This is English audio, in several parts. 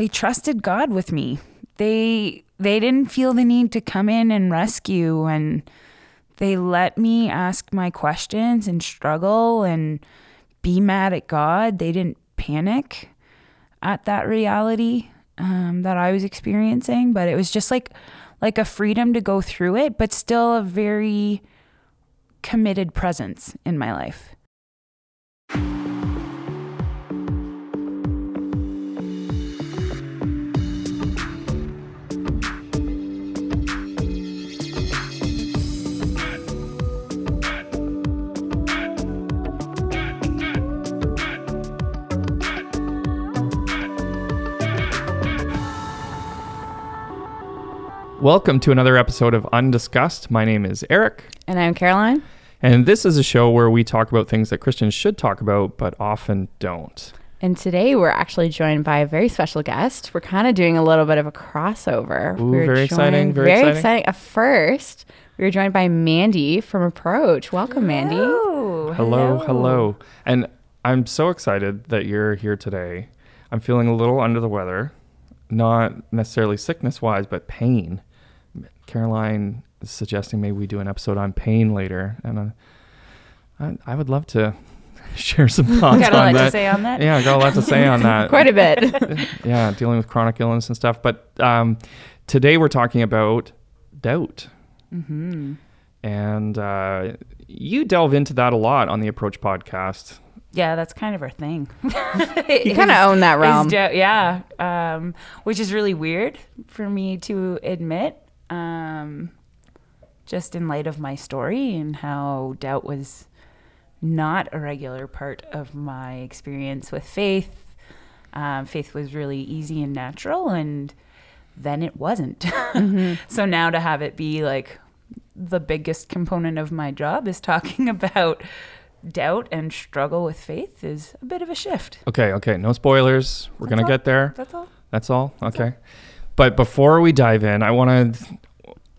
they trusted God with me. They they didn't feel the need to come in and rescue and they let me ask my questions and struggle and be mad at God. They didn't panic at that reality um, that I was experiencing, but it was just like like a freedom to go through it, but still a very committed presence in my life. Welcome to another episode of Undiscussed. My name is Eric, And I'm Caroline. and this is a show where we talk about things that Christians should talk about but often don't. And today we're actually joined by a very special guest. We're kind of doing a little bit of a crossover. Ooh, We're very exciting, very very exciting. exciting. At first, we were joined by Mandy from Approach. Welcome, Mandy. Oh, Hello, hello. And I'm so excited that you're here today. I'm feeling a little under the weather, not necessarily sickness wise, but pain. Caroline is suggesting maybe we do an episode on pain later. And uh, I, I would love to share some thoughts Got a on lot that. to say on that. Yeah, I got a lot to say on that. Quite a bit. yeah, dealing with chronic illness and stuff. But um, today we're talking about doubt. Mm-hmm. And uh, you delve into that a lot on the Approach podcast. Yeah, that's kind of our thing. you kind of own that realm. yeah, um, which is really weird for me to admit. Um, just in light of my story and how doubt was not a regular part of my experience with faith. Um, faith was really easy and natural, and then it wasn't. so now to have it be like the biggest component of my job is talking about doubt and struggle with faith is a bit of a shift. Okay, okay, no spoilers. We're That's going to all. get there. That's all. That's all. Okay. But before we dive in, I want to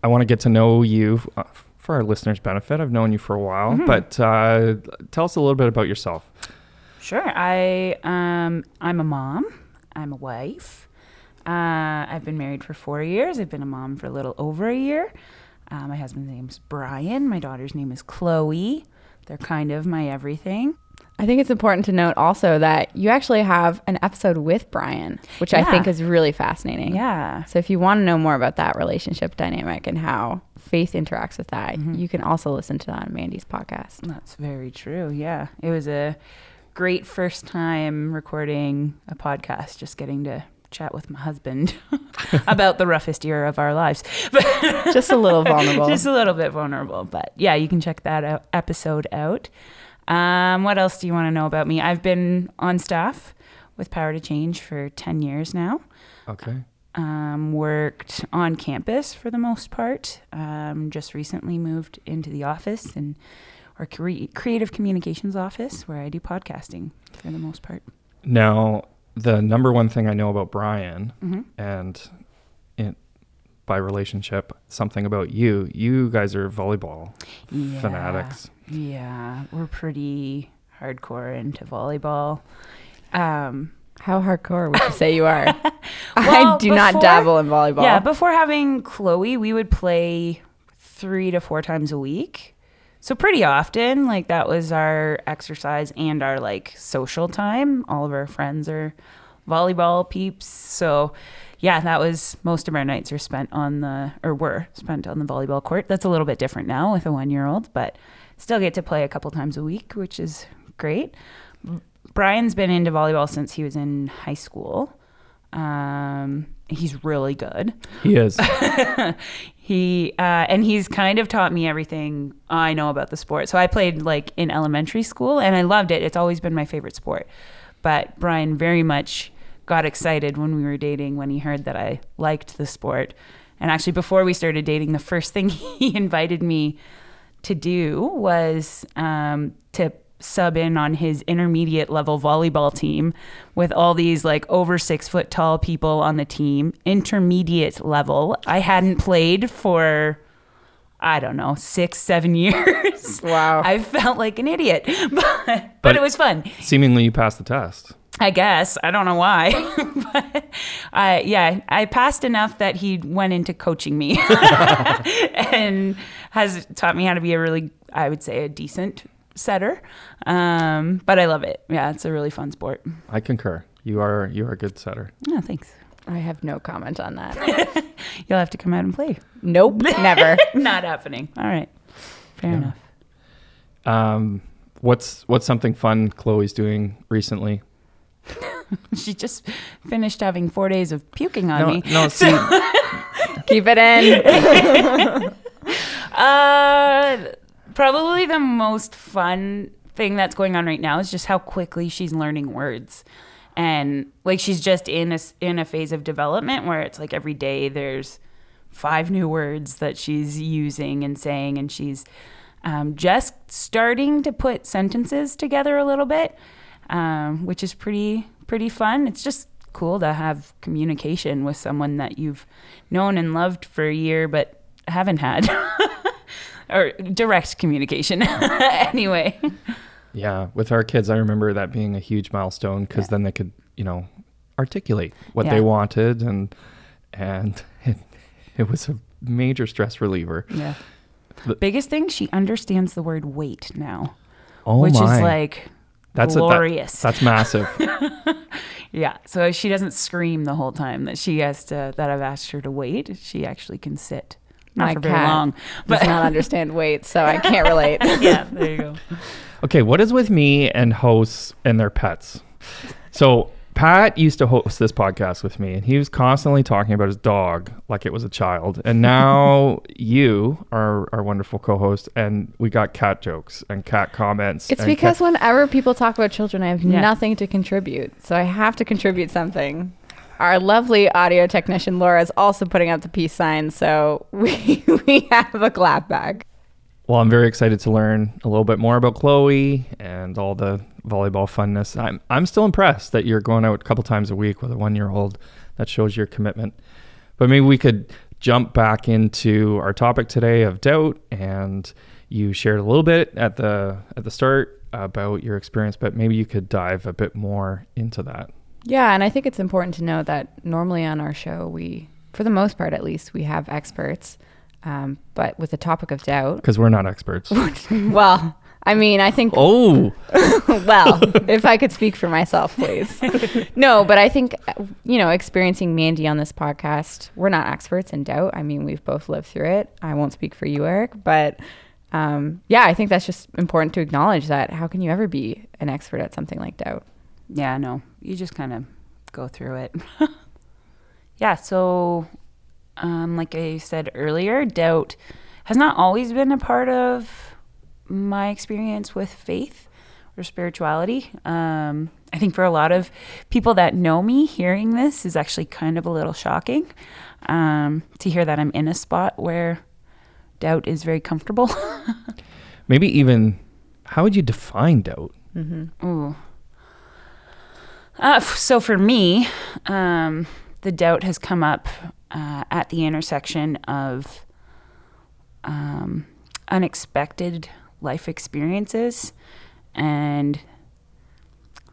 I want to get to know you uh, for our listeners' benefit. I've known you for a while, Mm-hmm. but uh, tell us a little bit about yourself. Sure. I um I'm a mom. I'm a wife. Uh, I've been married for four years. I've been a mom for a little over a year. Uh, my husband's name's Brian. My daughter's name is Chloe. They're kind of my everything. I think it's important to note also that you actually have an episode with Brian, which I think is really fascinating. Yeah. So if you want to know more about that relationship dynamic and how faith interacts with that, Mm-hmm. you can also listen to that on Mandy's podcast. That's very true. Yeah. It was a great first time recording a podcast, just getting to chat with my husband about the roughest year of our lives. Just a little vulnerable. just a little bit vulnerable, but yeah, you can check that out, episode out. Um, what else do you want to know about me? I've been on staff with Power to Change for 10 years now. Okay. Um, worked on campus for the most part. Um, just recently moved into the office and our cre- creative communications office where I do podcasting for the most part. Now, the number one thing I know about Brian Mhm. and it, by relationship, something about you, you guys are volleyball Yeah. fanatics. Yeah, we're pretty hardcore into volleyball. Um, How hardcore would you say you are? I Well, do not before- dabble in volleyball. Yeah, before having Chloe, we would play three to four times a week. So pretty often, like that was our exercise and our like social time. All of our friends are volleyball peeps. So yeah, that was most of our nights are spent on the or were spent on the volleyball court. That's a little bit different now with a one year old, but still get to play a couple times a week, which is great. Brian's been into volleyball since he was in high school. Um, he's really good. He is. He uh, and he's kind of taught me everything I know about the sport. So I played like in elementary school, and I loved it. It's always been my favorite sport. But Brian very much got excited when we were dating when he heard that I liked the sport. And actually, before we started dating, the first thing he invited me to do was um, to sub in on his intermediate level volleyball team with all these like over six foot tall people on the team. Intermediate level. I hadn't played for, I don't know, six, seven years. Wow. I felt like an idiot, but, but, But- it was fun. Seemingly, you passed the test. I guess I don't know why, but I yeah I passed enough that he went into coaching me and has taught me how to be a really I would say a decent setter. Um, but I love it. Yeah, it's a really fun sport. I concur. You are you are a good setter. Yeah, thanks. I have no comment on that. You'll have to come out and play. nope, never. Not happening. All right, fair Yeah. enough. Um, what's what's something fun Chloe's doing recently? She just finished having four days of puking on No, me. no. See, Keep it in. Uh, probably the most fun thing that's going on right now is just how quickly she's learning words, and like she's just in a in a phase of development where it's like every day there's five new words that she's using and saying, and she's um, just starting to put sentences together a little bit, um, which is pretty pretty fun. It's just cool to have communication with someone that you've known and loved for a year but haven't had or direct communication. Anyway. Yeah, with our kids, I remember that being a huge milestone because then they could, you know, articulate what Yeah. they wanted, and and it, it was a major stress reliever. yeah. The- biggest thing she understands the word wait now Oh which my, is like that's a- that- glorious. that's massive. yeah so she doesn't scream the whole time that she has to that i've asked her to wait. She actually can sit not My for very cat long Does not understand wait, so I can't relate. yeah there you go Okay, what is with me and hosts and their pets? So Pat used to host this podcast with me, and he was constantly talking about his dog like it was a child. And now you are our wonderful co-host, and we got cat jokes and cat comments. It's because cat- whenever people talk about children, I have Yeah. nothing to contribute. So I have to contribute something. Our lovely audio technician Laura is also putting up the peace sign, so we we have a clap bag. well, I'm very excited to learn a little bit more about Chloe and all the volleyball funness. I'm I'm still impressed that you're going out a couple times a week with a one year old. That shows your commitment. But maybe we could jump back into our topic today of doubt and you shared a little bit at the at the start about your experience, but maybe you could dive a bit more into that. Yeah, and I think it's important to know that normally on our show, we, for the most part at least, we have experts. Um, but with the topic of doubt, Because we're not experts. well, I mean, I think oh, well, if I could speak for myself, please. no, but I think, uh, you know, experiencing Mandy on this podcast, we're not experts in doubt. I mean, we've both lived through it. I won't speak for you, Eric, but um, yeah, I think that's just important to acknowledge that how can you ever be an expert at something like doubt? Yeah, no, you just kind of go through it. yeah, so um, like I said earlier, doubt has not always been a part of my experience with faith or spirituality. Um, I think for a lot of people that know me, hearing this is actually kind of a little shocking um, to hear that I'm in a spot where doubt is very comfortable. maybe even how would you define doubt? Ooh. Uh, so for me, um, the doubt has come up uh, at the intersection of um, unexpected life experiences and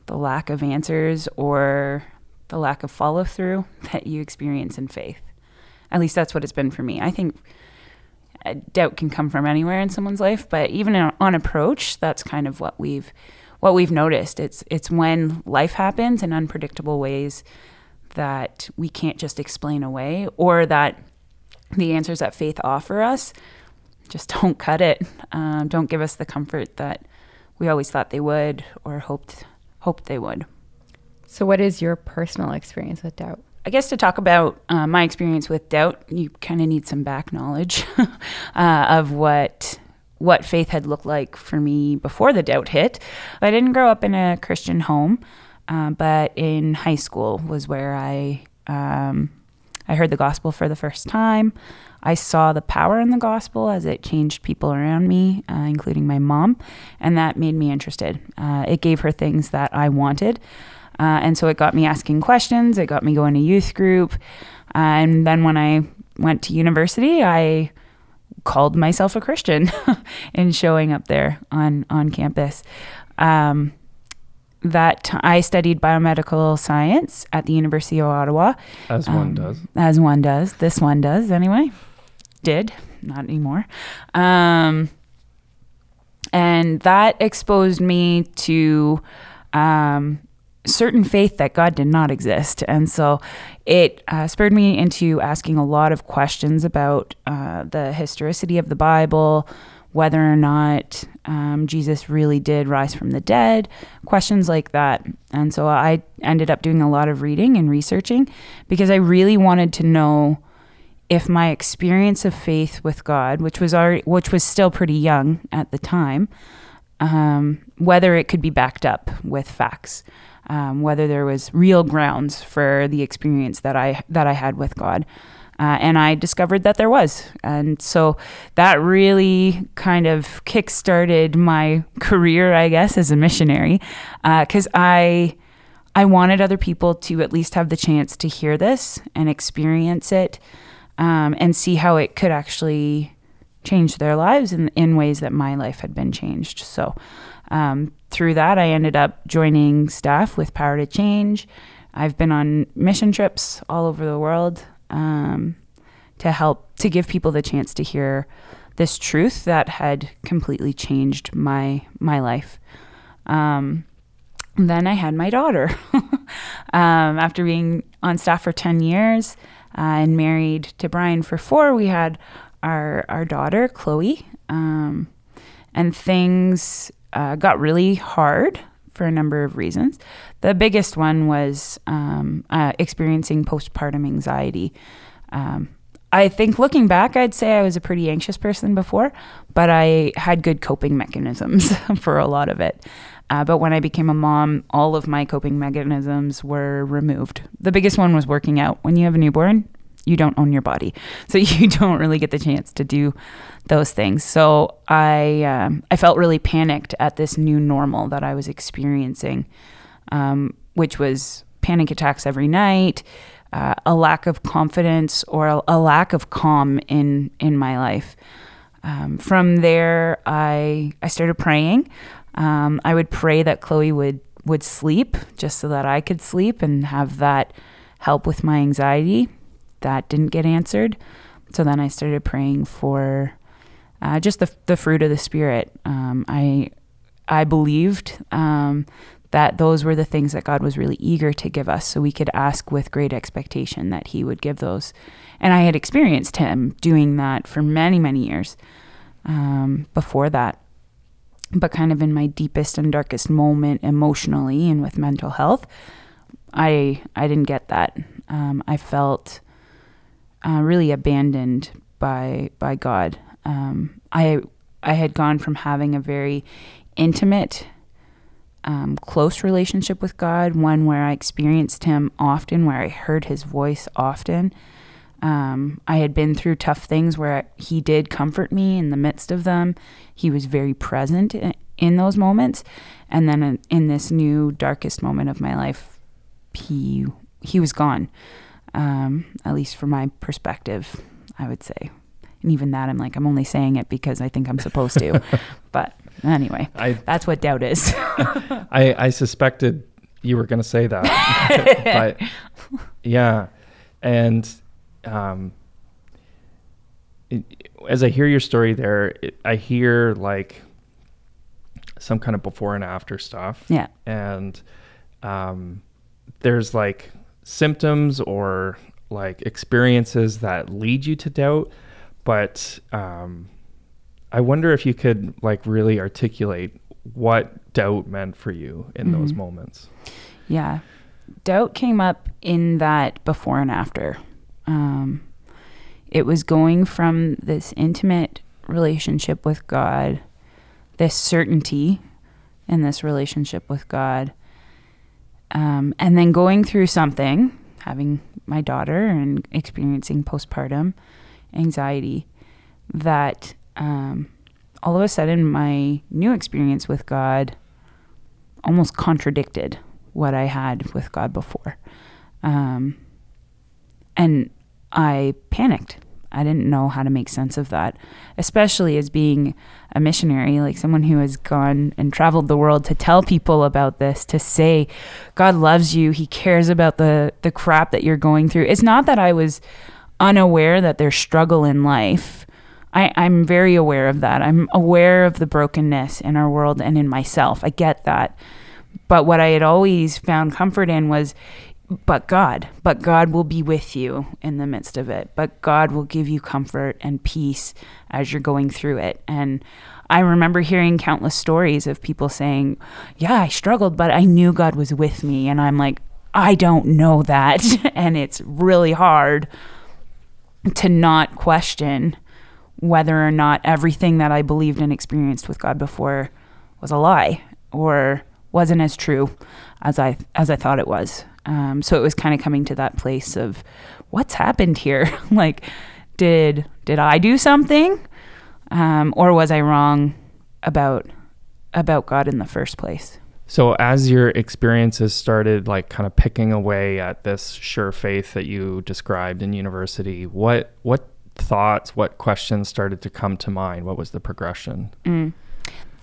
the lack of answers or the lack of follow through that you experience in faith. At least that's what it's been for me. I think uh, doubt can come from anywhere in someone's life, but even on on approach, that's kind of what we've what we've noticed. It's it's when life happens in unpredictable ways that we can't just explain away, or that the answers that faith offer us just don't cut it. Um, don't give us the comfort that we always thought they would or hoped hoped they would. So, what is your personal experience with doubt? I guess to talk about uh, my experience with doubt, you kind of need some back knowledge uh, of what what faith had looked like for me before the doubt hit. I didn't grow up in a Christian home, uh, but in high school was where I um, I heard the gospel for the first time. I saw the power in the gospel as it changed people around me, uh, including my mom, and that made me interested. Uh, it gave her things that I wanted. Uh, and so it got me asking questions. It got me going to youth group. Uh, and then when I went to university, I called myself a Christian in showing up there on, on campus. Um, that t- I studied biomedical science at the University of Ottawa. As one Um, does. As one does. This one does, anyway. Did, not anymore. Um, and that exposed me to um, certain faith that God did not exist. And so it uh, spurred me into asking a lot of questions about uh, the historicity of the Bible, whether or not um, Jesus really did rise from the dead, questions like that. And so I ended up doing a lot of reading and researching because I really wanted to know if my experience of faith with God, which was already, which was still pretty young at the time, um, whether it could be backed up with facts, um, whether there was real grounds for the experience that I that I had with God. Uh, and I discovered that there was. And so that really kind of kick-started my career, I guess, as a missionary, because I I wanted other people to at least have the chance to hear this and experience it, um, and see how it could actually change their lives in, in ways that my life had been changed. So um, through that, I ended up joining staff with Power to Change. I've been on mission trips all over the world um, to help to give people the chance to hear this truth that had completely changed my my life. Um, then I had my daughter. um, after being on staff for ten years uh, and married to Brian for four, we had our our daughter Chloe, um, and things uh, got really hard for a number of reasons. The biggest one was um, uh, experiencing postpartum anxiety. Um, I think looking back, I'd say I was a pretty anxious person before, but I had good coping mechanisms for a lot of it. Uh, but when I became a mom, all of my coping mechanisms were removed. The biggest one was working out. When you have a newborn, you don't own your body, so you don't really get the chance to do those things. So I um, I felt really panicked at this new normal that I was experiencing, um, which was panic attacks every night, uh, a lack of confidence or a, lack of calm in in my life. Um, from there, I I started praying. Um, I would pray that Chloe would would sleep just so that I could sleep and have that help with my anxiety. That didn't get answered. So then I started praying for uh, just the, the fruit of the Spirit. Um, I, I believed um, that those were the things that God was really eager to give us. So we could ask with great expectation that He would give those. And I had experienced Him doing that for many, many years um, before that. But kind of in my deepest and darkest moment emotionally and with mental health, I I didn't get that. Um, I felt uh, really abandoned by by God. Um, I I had gone from having a very intimate, um, close relationship with God, one where I experienced Him often, where I heard His voice often. Um, I had been through tough things where He did comfort me in the midst of them. He was very present in, in those moments, and then in, in this new darkest moment of my life, He He was gone um, at least from my perspective, I would say. And even that, I'm like, I'm only saying it because I think I'm supposed to. but anyway, I, that's what doubt is. I, I suspected you were going to say that. but yeah. And um, it, as I hear your story there, it, I hear like some kind of before and after stuff. Yeah. And um, there's like symptoms or like experiences that lead you to doubt but um, i wonder if you could like really articulate what doubt meant for you in mm-hmm. those moments. Yeah. Doubt came up in that before and after. Um, it was going from this intimate relationship with god this certainty in this relationship with god um, and then going through something, having my daughter and experiencing postpartum anxiety, that um, all of a sudden my new experience with God almost contradicted what I had with God before. Um, and I panicked. I didn't know how to make sense of that, especially as being a missionary, like someone who has gone and traveled the world to tell people about this, to say God loves you, he cares about the the crap that you're going through. It's not that I was unaware that there's struggle in life. I, I'm very aware of that. I'm aware of the brokenness in our world and in myself. I get that. But what I had always found comfort in was but God, but God will be with you in the midst of it. But God will give you comfort and peace as you're going through it. And I remember hearing countless stories of people saying, Yeah, I struggled, but I knew God was with me. And I'm like, I don't know that. and it's really hard to not question whether or not everything that I believed and experienced with God before was a lie or wasn't as true as I as I thought it was. Um, so it was kind of coming to that place of what's happened here. like, did did I do something, um, or was I wrong about about God in the first place? So as your experiences started like kind of picking away at this sure faith that you described in university, what what thoughts, what questions started to come to mind? What was the progression? Mm.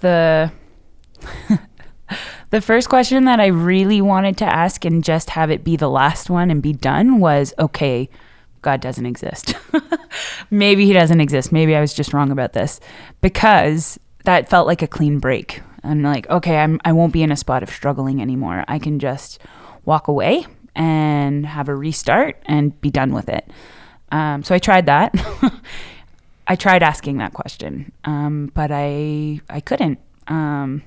The the first question that I really wanted to ask and just have it be the last one and be done was okay, God doesn't exist. Maybe he doesn't exist. Maybe I was just wrong about this because that felt like a clean break. I'm like, okay, I'm I won't be in a spot of struggling anymore. I can just walk away and have a restart and be done with it. Um, so I tried that. I tried asking that question, um, but I I couldn't. Um,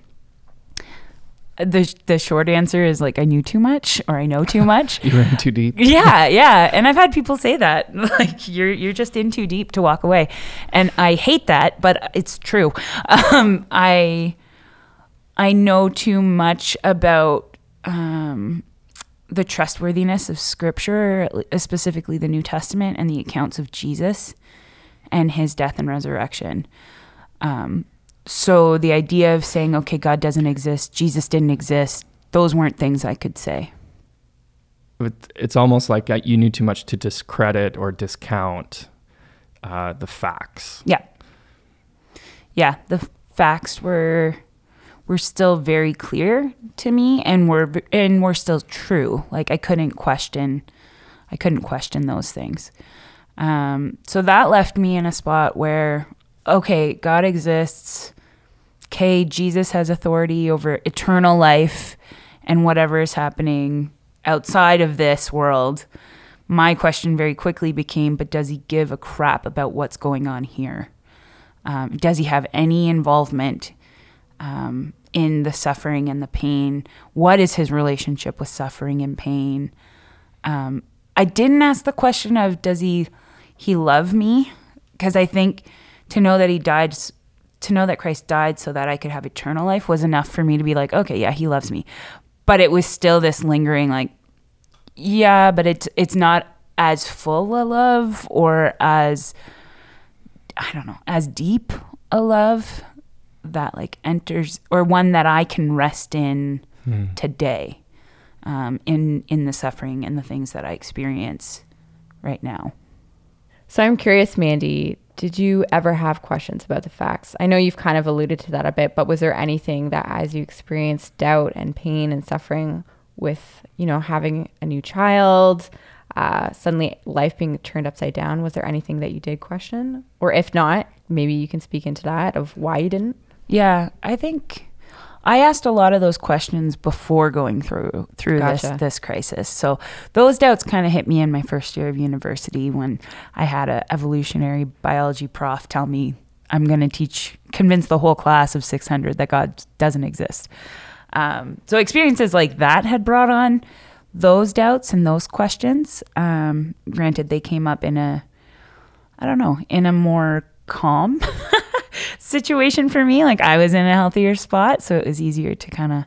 the the short answer is like I knew too much or I know too much. you ran too deep. yeah, yeah, and I've had people say that like you're you're just in too deep to walk away, and I hate that, but it's true. Um, I I know too much about um, the trustworthiness of Scripture, specifically the New Testament and the accounts of Jesus and His death and resurrection. Um, so the idea of saying, okay, God doesn't exist, Jesus didn't exist, those weren't things I could say. It's almost like you knew too much to discredit or discount uh, the facts. Yeah. Yeah, the facts were were still very clear to me and were and were still true. Like I couldn't question I couldn't question those things. Um, so that left me in a spot where okay, God exists okay, Jesus has authority over eternal life and whatever is happening outside of this world. My question very quickly became, but does he give a crap about what's going on here? Um, does he have any involvement um, in the suffering and the pain? What is his relationship with suffering and pain? Um, I didn't ask the question of does he he love me because I think to know that he died to know that Christ died so that I could have eternal life was enough for me to be like, okay, yeah, he loves me. But it was still this lingering like yeah, but it's it's not as full a love or as I don't know, as deep a love that like enters or one that I can rest in hmm. today. Um, in in the suffering and the things that I experience right now. So I'm curious, Mandy, did you ever have questions about the facts? I know you've kind of alluded to that a bit, but was there anything that as you experienced doubt and pain and suffering with, you know, having a new child, uh, suddenly life being turned upside down, was there anything that you did question? Or if not, maybe you can speak into that of why you didn't? Yeah, I think I asked a lot of those questions before going through through gotcha. this this crisis. So those doubts kind of hit me in my first year of university when I had an evolutionary biology prof tell me I'm going to teach convince the whole class of 600 that God doesn't exist. Um, so experiences like that had brought on those doubts and those questions. Um, granted, they came up in a I don't know in a more calm situation for me. Like I was in a healthier spot, so it was easier to kind of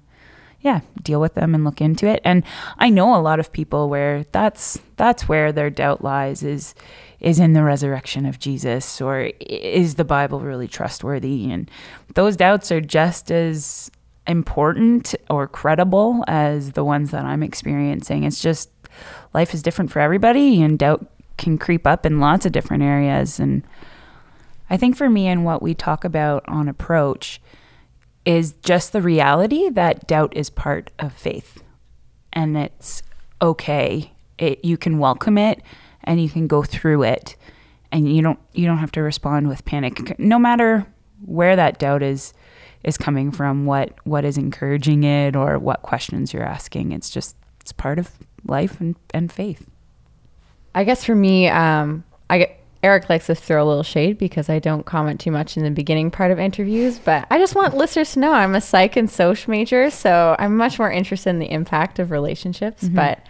yeah, deal with them and look into it. And I know a lot of people where that's that's where their doubt lies is is in the resurrection of Jesus or is the Bible really trustworthy? And those doubts are just as important or credible as the ones that I'm experiencing. It's just life is different for everybody and doubt can creep up in lots of different areas and I think for me and what we talk about on approach is just the reality that doubt is part of faith. And it's okay. It you can welcome it and you can go through it. And you don't you don't have to respond with panic. No matter where that doubt is is coming from what what is encouraging it or what questions you're asking it's just it's part of life and, and faith. I guess for me, um, I Eric likes to throw a little shade because I don't comment too much in the beginning part of interviews, but I just want listeners to know I'm a psych and social major, so I'm much more interested in the impact of relationships. But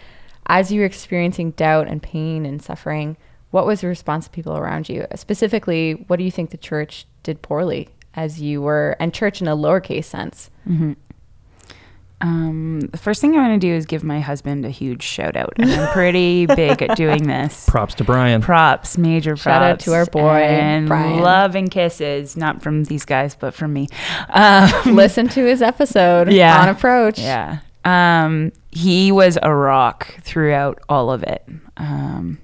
as you were experiencing doubt and pain and suffering, what was the response of people around you? Specifically, what do you think the church did poorly as you were, and church in a lowercase sense? um, the first thing i want to do is give my husband a huge shout out and i'm pretty big at doing this Props to Brian. props major props Shout out to our boy, and Brian. love and kisses not from these guys but from me um, Listen to his episode Yeah. on approach. Yeah. Um, he was a rock throughout all of it. Um,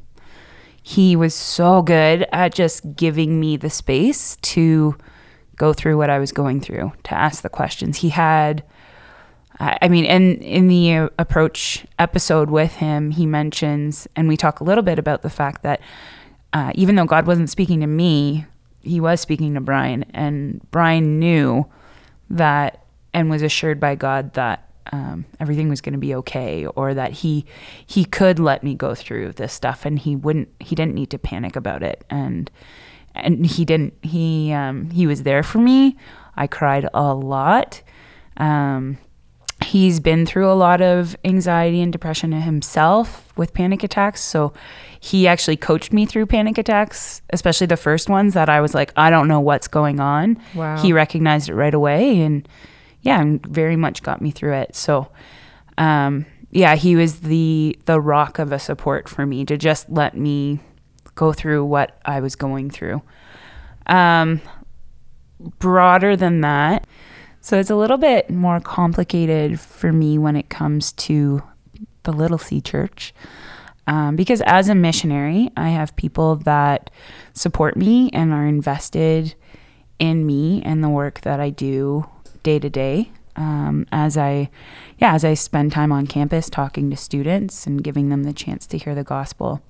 he was so good at just giving me the space to go through what I was going through, to ask the questions. He had, I mean, in in the approach episode with him, he mentions, and we talk a little bit about the fact that uh, even though God wasn't speaking to me, He was speaking to Brian, and Brian knew that and was assured by God that um, everything was going to be okay, or that he he could let me go through this stuff, and he wouldn't. He didn't need to panic about it, and and he didn't. He um, he was there for me. I cried a lot. Um, he's been through a lot of anxiety and depression himself with panic attacks. So he actually coached me through panic attacks, especially the first ones that I was like, I don't know what's going on. Wow. He recognized it right away and yeah, and very much got me through it. So um yeah, he was the the rock of a support for me to just let me go through what I was going through. Um broader than that, so it's a little bit more complicated for me when it comes to the Little C Church. Um, because as a missionary, I have people that support me and are invested in me and the work that I do day to day. Um, as I, yeah, as I spend time on campus talking to students and giving them the chance to hear the gospel.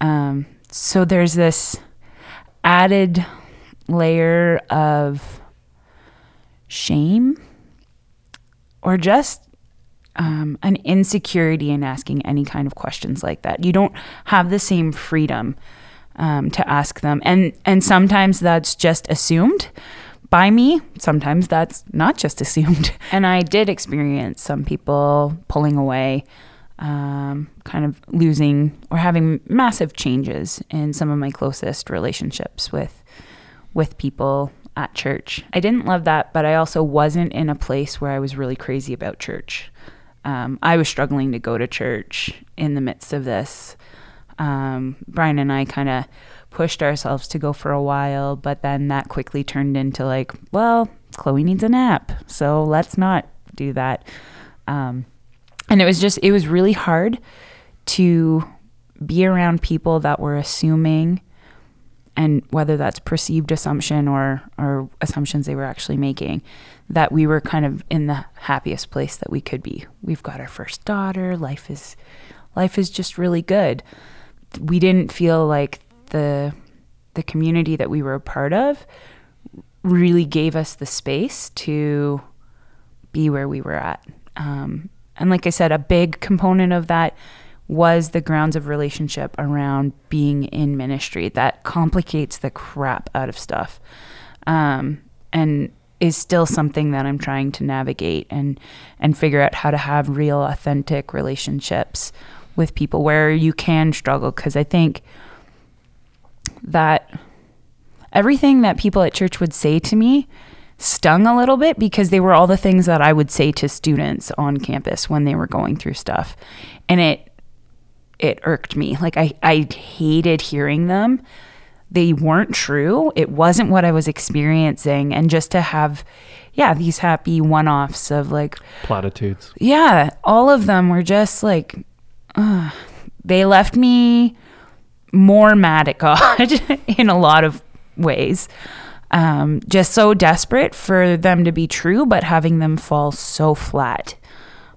Um, so there's this added layer of shame or just um, an insecurity in asking any kind of questions like that. You don't have the same freedom um, to ask them, and and sometimes that's just assumed by me. Sometimes that's not just assumed. And I did experience some people pulling away, um, kind of losing or having massive changes in some of my closest relationships with with people at church. I didn't love that, but I also wasn't in a place where I was really crazy about church. Um, I was struggling to go to church in the midst of this. Um, Brian and I kind of pushed ourselves to go for a while, but then that quickly turned into like, well, Chloe needs a nap, so let's not do that. Um, and it was just, it was really hard to be around people that were assuming and whether that's perceived assumption or or assumptions they were actually making that we were kind of in the happiest place that we could be. We've got our first daughter. Life is life is just really good. We didn't feel like the the community that we were a part of really gave us the space to be where we were at. Um, and like i said a big component of that was the grounds of relationship around being in ministry that complicates the crap out of stuff um, and is still something that i'm trying to navigate and and figure out how to have real authentic relationships with people where you can struggle because i think that everything that people at church would say to me stung a little bit because they were all the things that I would say to students on campus when they were going through stuff. And it it irked me. Like I I hated hearing them. They weren't true. It wasn't what I was experiencing and just to have yeah, these happy one-offs of like Platitudes. yeah, all of them were just like, uh, they left me more mad at God in a lot of ways. Um, just so desperate for them to be true, but having them fall so flat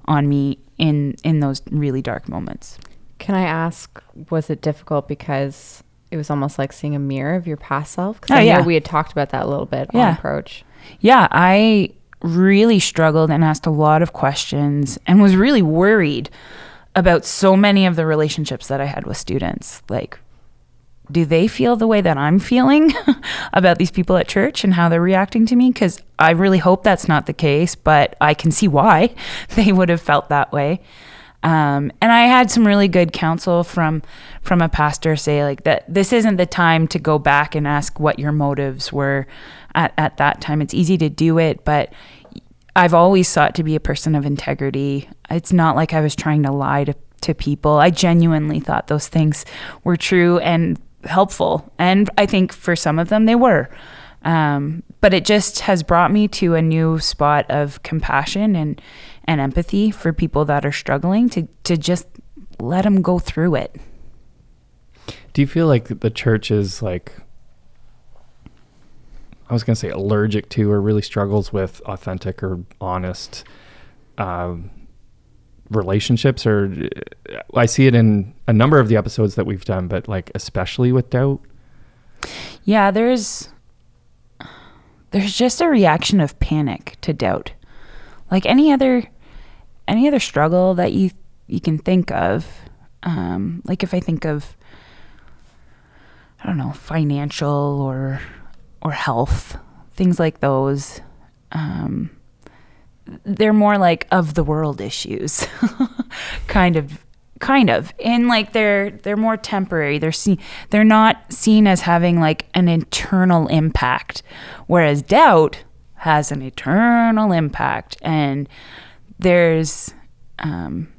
on me in in those really dark moments. Can I ask, was it difficult because it was almost like seeing a mirror of your past self? Because Oh, I know yeah. we had talked about that a little bit Yeah. on approach. Yeah, I really struggled and asked a lot of questions and was really worried about so many of the relationships that I had with students. Like, do they feel the way that I'm feeling about these people at church and how they're reacting to me? Because I really hope that's not the case, but I can see why they would have felt that way. Um, and I had some really good counsel from from a pastor say like that this isn't the time to go back and ask what your motives were at, at that time. It's easy to do it, but I've always sought to be a person of integrity. It's not like I was trying to lie to, to people. I genuinely thought those things were true and helpful. And I think for some of them they were. Um, but it just has brought me to a new spot of compassion and, and empathy for people that are struggling to, to just let them go through it. Do you feel like the church is like I was going to say allergic to or really struggles with authentic or honest um, relationships or I see it in a number of the episodes that we've done but like especially with doubt Yeah, there's there's just a reaction of panic to doubt. Like any other any other struggle that you you can think of. Um, like if I think of I don't know, financial or or health, things like those. Um, they're more like of the world issues, kind of, kind of, and like they're they're more temporary. They're seen they're not seen as having like an internal impact, whereas doubt has an eternal impact, and there's, um,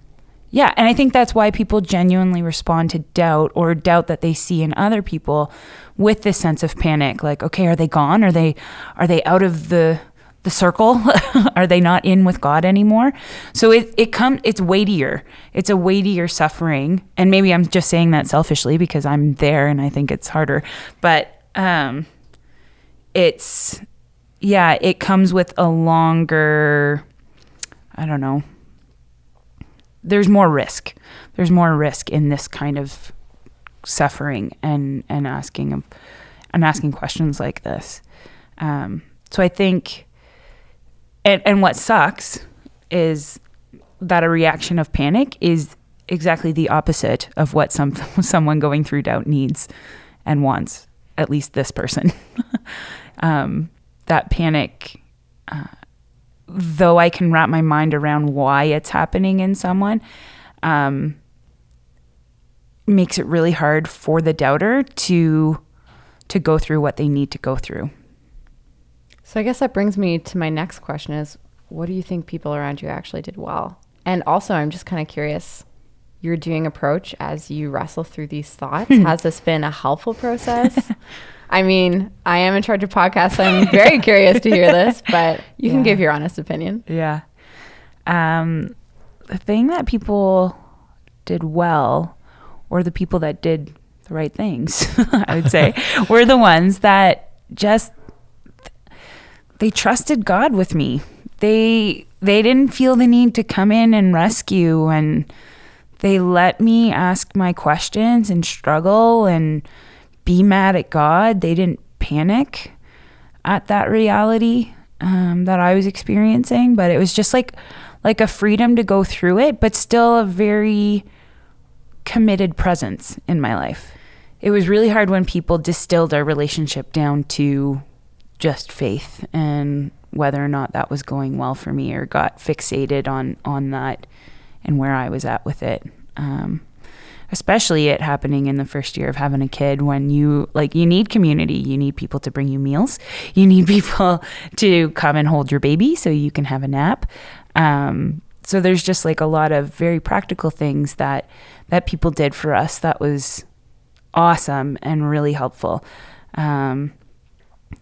yeah, and I think that's why people genuinely respond to doubt or doubt that they see in other people with this sense of panic. Like, okay, are they gone? Are they are they out of the the circle? are they not in with God anymore? So it it come it's weightier. It's a weightier suffering. And maybe I'm just saying that selfishly because I'm there and I think it's harder. But um it's yeah, it comes with a longer I don't know. There's more risk. There's more risk in this kind of suffering and and asking of and asking questions like this. Um, so I think, and and what sucks is that a reaction of panic is exactly the opposite of what some someone going through doubt needs and wants. At least this person. um, that panic. Uh, though I can wrap my mind around why it's happening in someone, um, makes it really hard for the doubter to to go through what they need to go through. So I guess that brings me to my next question is what do you think people around you actually did well? And also I'm just kind of curious you're doing approach as you wrestle through these thoughts. Has this been a helpful process? I mean, I am in charge of podcasts. So I'm very curious to hear this, but you can Yeah. give your honest opinion. Yeah. Um, the thing that people did well, or the people that did the right things, I would say, were the ones that just they trusted God with me. They they didn't feel the need to come in and rescue and they let me ask my questions and struggle and be mad at God. They didn't panic at that reality um, that I was experiencing, but it was just like like a freedom to go through it, but still a very committed presence in my life. It was really hard when people distilled our relationship down to just faith and whether or not that was going well for me or got fixated on on that and where I was at with it. Um, especially it happening in the first year of having a kid when you like you need community. You need people to bring you meals. You need people to come and hold your baby so you can have a nap. Um, so there's just like a lot of very practical things that that people did for us that was awesome and really helpful. Um,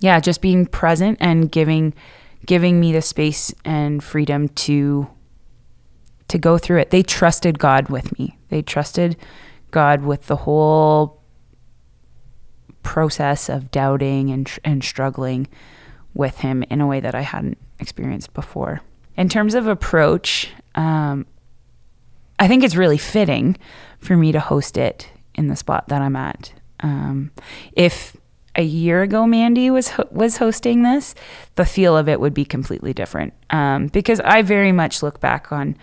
yeah just being present and giving giving me the space and freedom to to go through it they trusted god with me they trusted god with the whole process of doubting and and struggling with him in a way that I hadn't experienced before. In terms of approach, um, I think it's really fitting for me to host it in the spot that I'm at. Um, if a year ago Mandy was was hosting this, the feel of it would be completely different. Um, because I very much look back on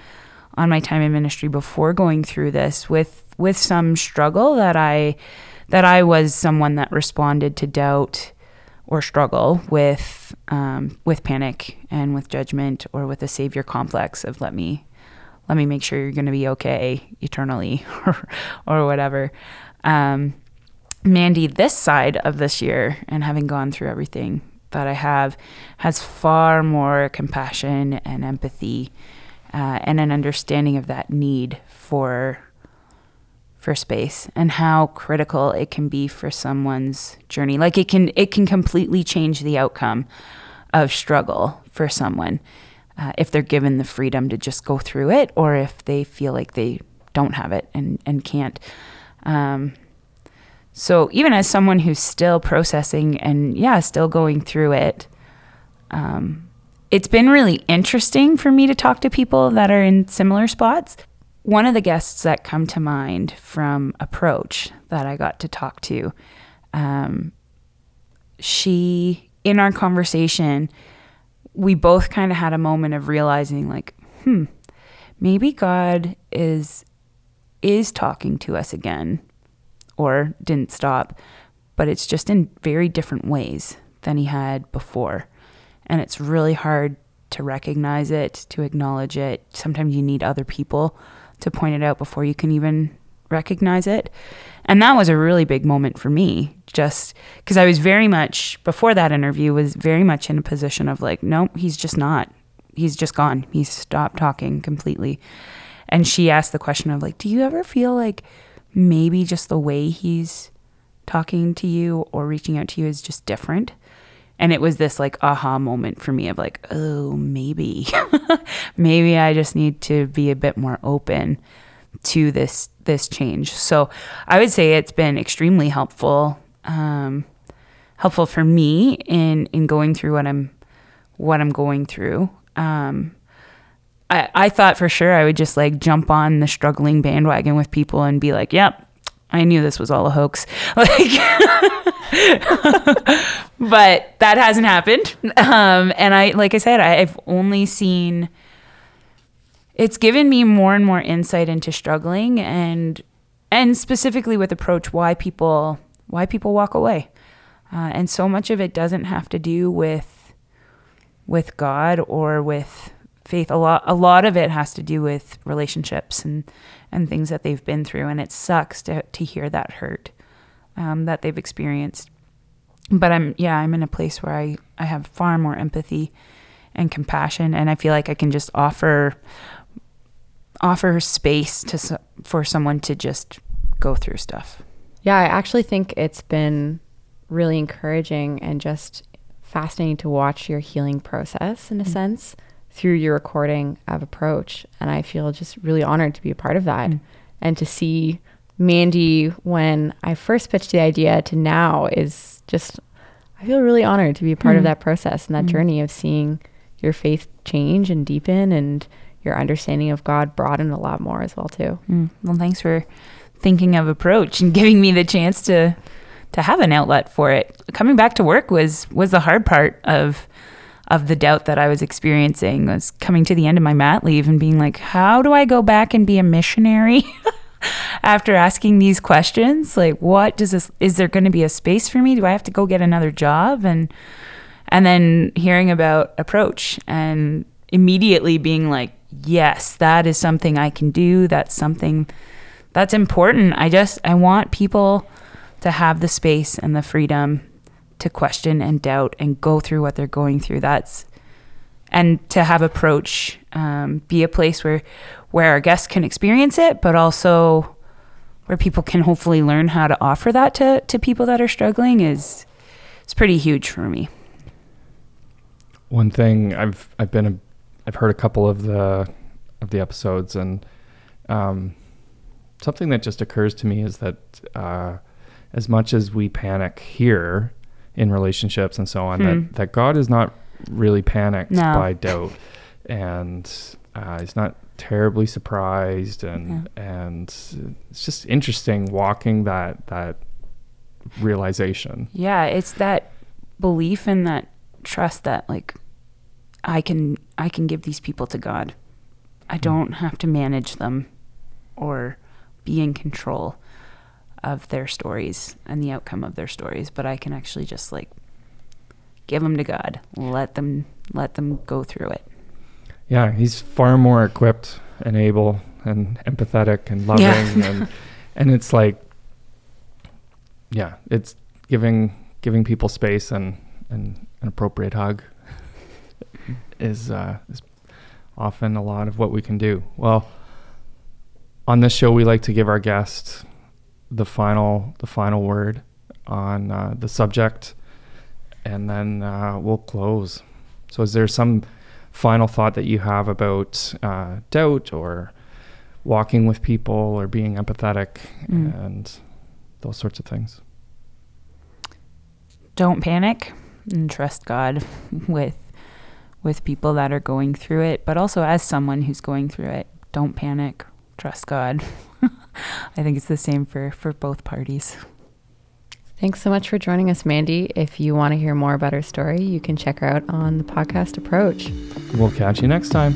on my time in ministry before going through this with with some struggle that I that I was someone that responded to doubt or struggle with um, with panic and with judgment or with a savior complex of let me let me make sure you're going to be okay eternally or, or whatever. Um, Mandy, this side of this year, and having gone through everything that I have, has far more compassion and empathy uh, and an understanding of that need for for space and how critical it can be for someone's journey. Like it can it can completely change the outcome of struggle for someone uh, if they're given the freedom to just go through it, or if they feel like they don't have it and and can't. Um, so even as someone who's still processing and yeah, still going through it, um, it's been really interesting for me to talk to people that are in similar spots. One of the guests that come to mind from Approach that I got to talk to, um, she in our conversation, we both kind of had a moment of realizing like, hmm, maybe God is is talking to us again or didn't stop, but it's just in very different ways than he had before. And it's really hard to recognize it, to acknowledge it. Sometimes you need other people to point it out before you can even recognize it. And that was a really big moment for me, just because I was very much, before that interview, was very much in a position of like, nope, he's just not. He's just gone. He's stopped talking completely. And she asked the question of like, do you ever feel like maybe just the way he's talking to you or reaching out to you is just different. And it was this like aha moment for me of like, oh, maybe, maybe I just need to be a bit more open to this this change. So I would say it's been extremely helpful, um, helpful for me in in going through what I'm what I'm going through. Um, I, I thought for sure I would just like jump on the struggling bandwagon with people and be like, yep, I knew this was all a hoax. Like, but that hasn't happened. Um, and I, like I said, I, I've only seen, it's given me more and more insight into struggling and, and specifically with approach, why people, why people walk away. Uh, and so much of it doesn't have to do with, with God or with faith a lot a lot of it has to do with relationships and and things that they've been through and it sucks to to hear that hurt um, that they've experienced. But i'm yeah i'm in a place where i i have far more empathy and compassion and i feel like i can just offer offer space to for someone to just go through stuff. Yeah i actually think it's been really encouraging and just fascinating to watch your healing process in a mm-hmm. sense through your recording of Approach. And I feel just really honored to be a part of that mm. and to see Mandy when I first pitched the idea to now is just, I feel really honored to be a part mm. of that process and that mm. journey of seeing your faith change and deepen and your understanding of God broaden a lot more as well too. Mm. Well, thanks for thinking of approach and giving me the chance to to have an outlet for it. Coming back to work was was the hard part of of the doubt that I was experiencing was coming to the end of my mat leave and being like, how do I go back and be a missionary? After asking these questions, like what does this is there going to be a space for me? Do I have to go get another job and and then hearing about approach and immediately being like, yes, that is something I can do. That's something that's important. I just I want people to have the space and the freedom to question and doubt and go through what they're going through. That's and to have approach um, be a place where where our guests can experience it, but also where people can hopefully learn how to offer that to, to people that are struggling is it's pretty huge for me. One thing I've I've been a, I've heard a couple of the of the episodes and um, something that just occurs to me is that uh, as much as we panic here in relationships and so on, Hmm. that, that God is not really panicked No. by doubt. And uh, he's not terribly surprised. And, and it's just interesting walking that, that realization. Yeah, it's that belief and that trust that like I can I can give these people to God. I don't have to manage them or be in control of their stories and the outcome of their stories, but I can actually just like give them to God. Let them let them go through it. Yeah, he's far more equipped and able and empathetic and loving Yeah. and and it's like yeah, it's giving giving people space and and an appropriate hug is uh is often a lot of what we can do. Well, on this show we like to give our guests the final the final word on uh, the subject and then uh, we'll close. So is there some final thought that you have about uh, doubt or walking with people or being empathetic Mm. and those sorts of things? Don't panic and trust God with with people that are going through it, but also as someone who's going through it, don't panic, trust God. I think it's the same for for both parties. Thanks so much for joining us, Mandy. If you want to hear more about her story, you can check her out on the podcast Approach. We'll catch you next time.